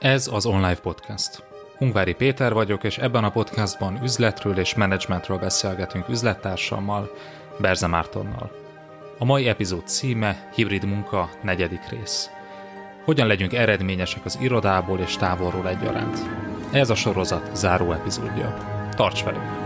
Ez az Online Podcast. Hungvári Péter vagyok, és ebben a podcastban üzletről és menedzsmentről beszélgetünk üzlettársammal, Berze Mártonnal. A mai epizód címe Hibrid munka, negyedik rész. Hogyan legyünk eredményesek az irodából és távolról egyaránt. Ez a sorozat záró epizódja. Tarts velünk!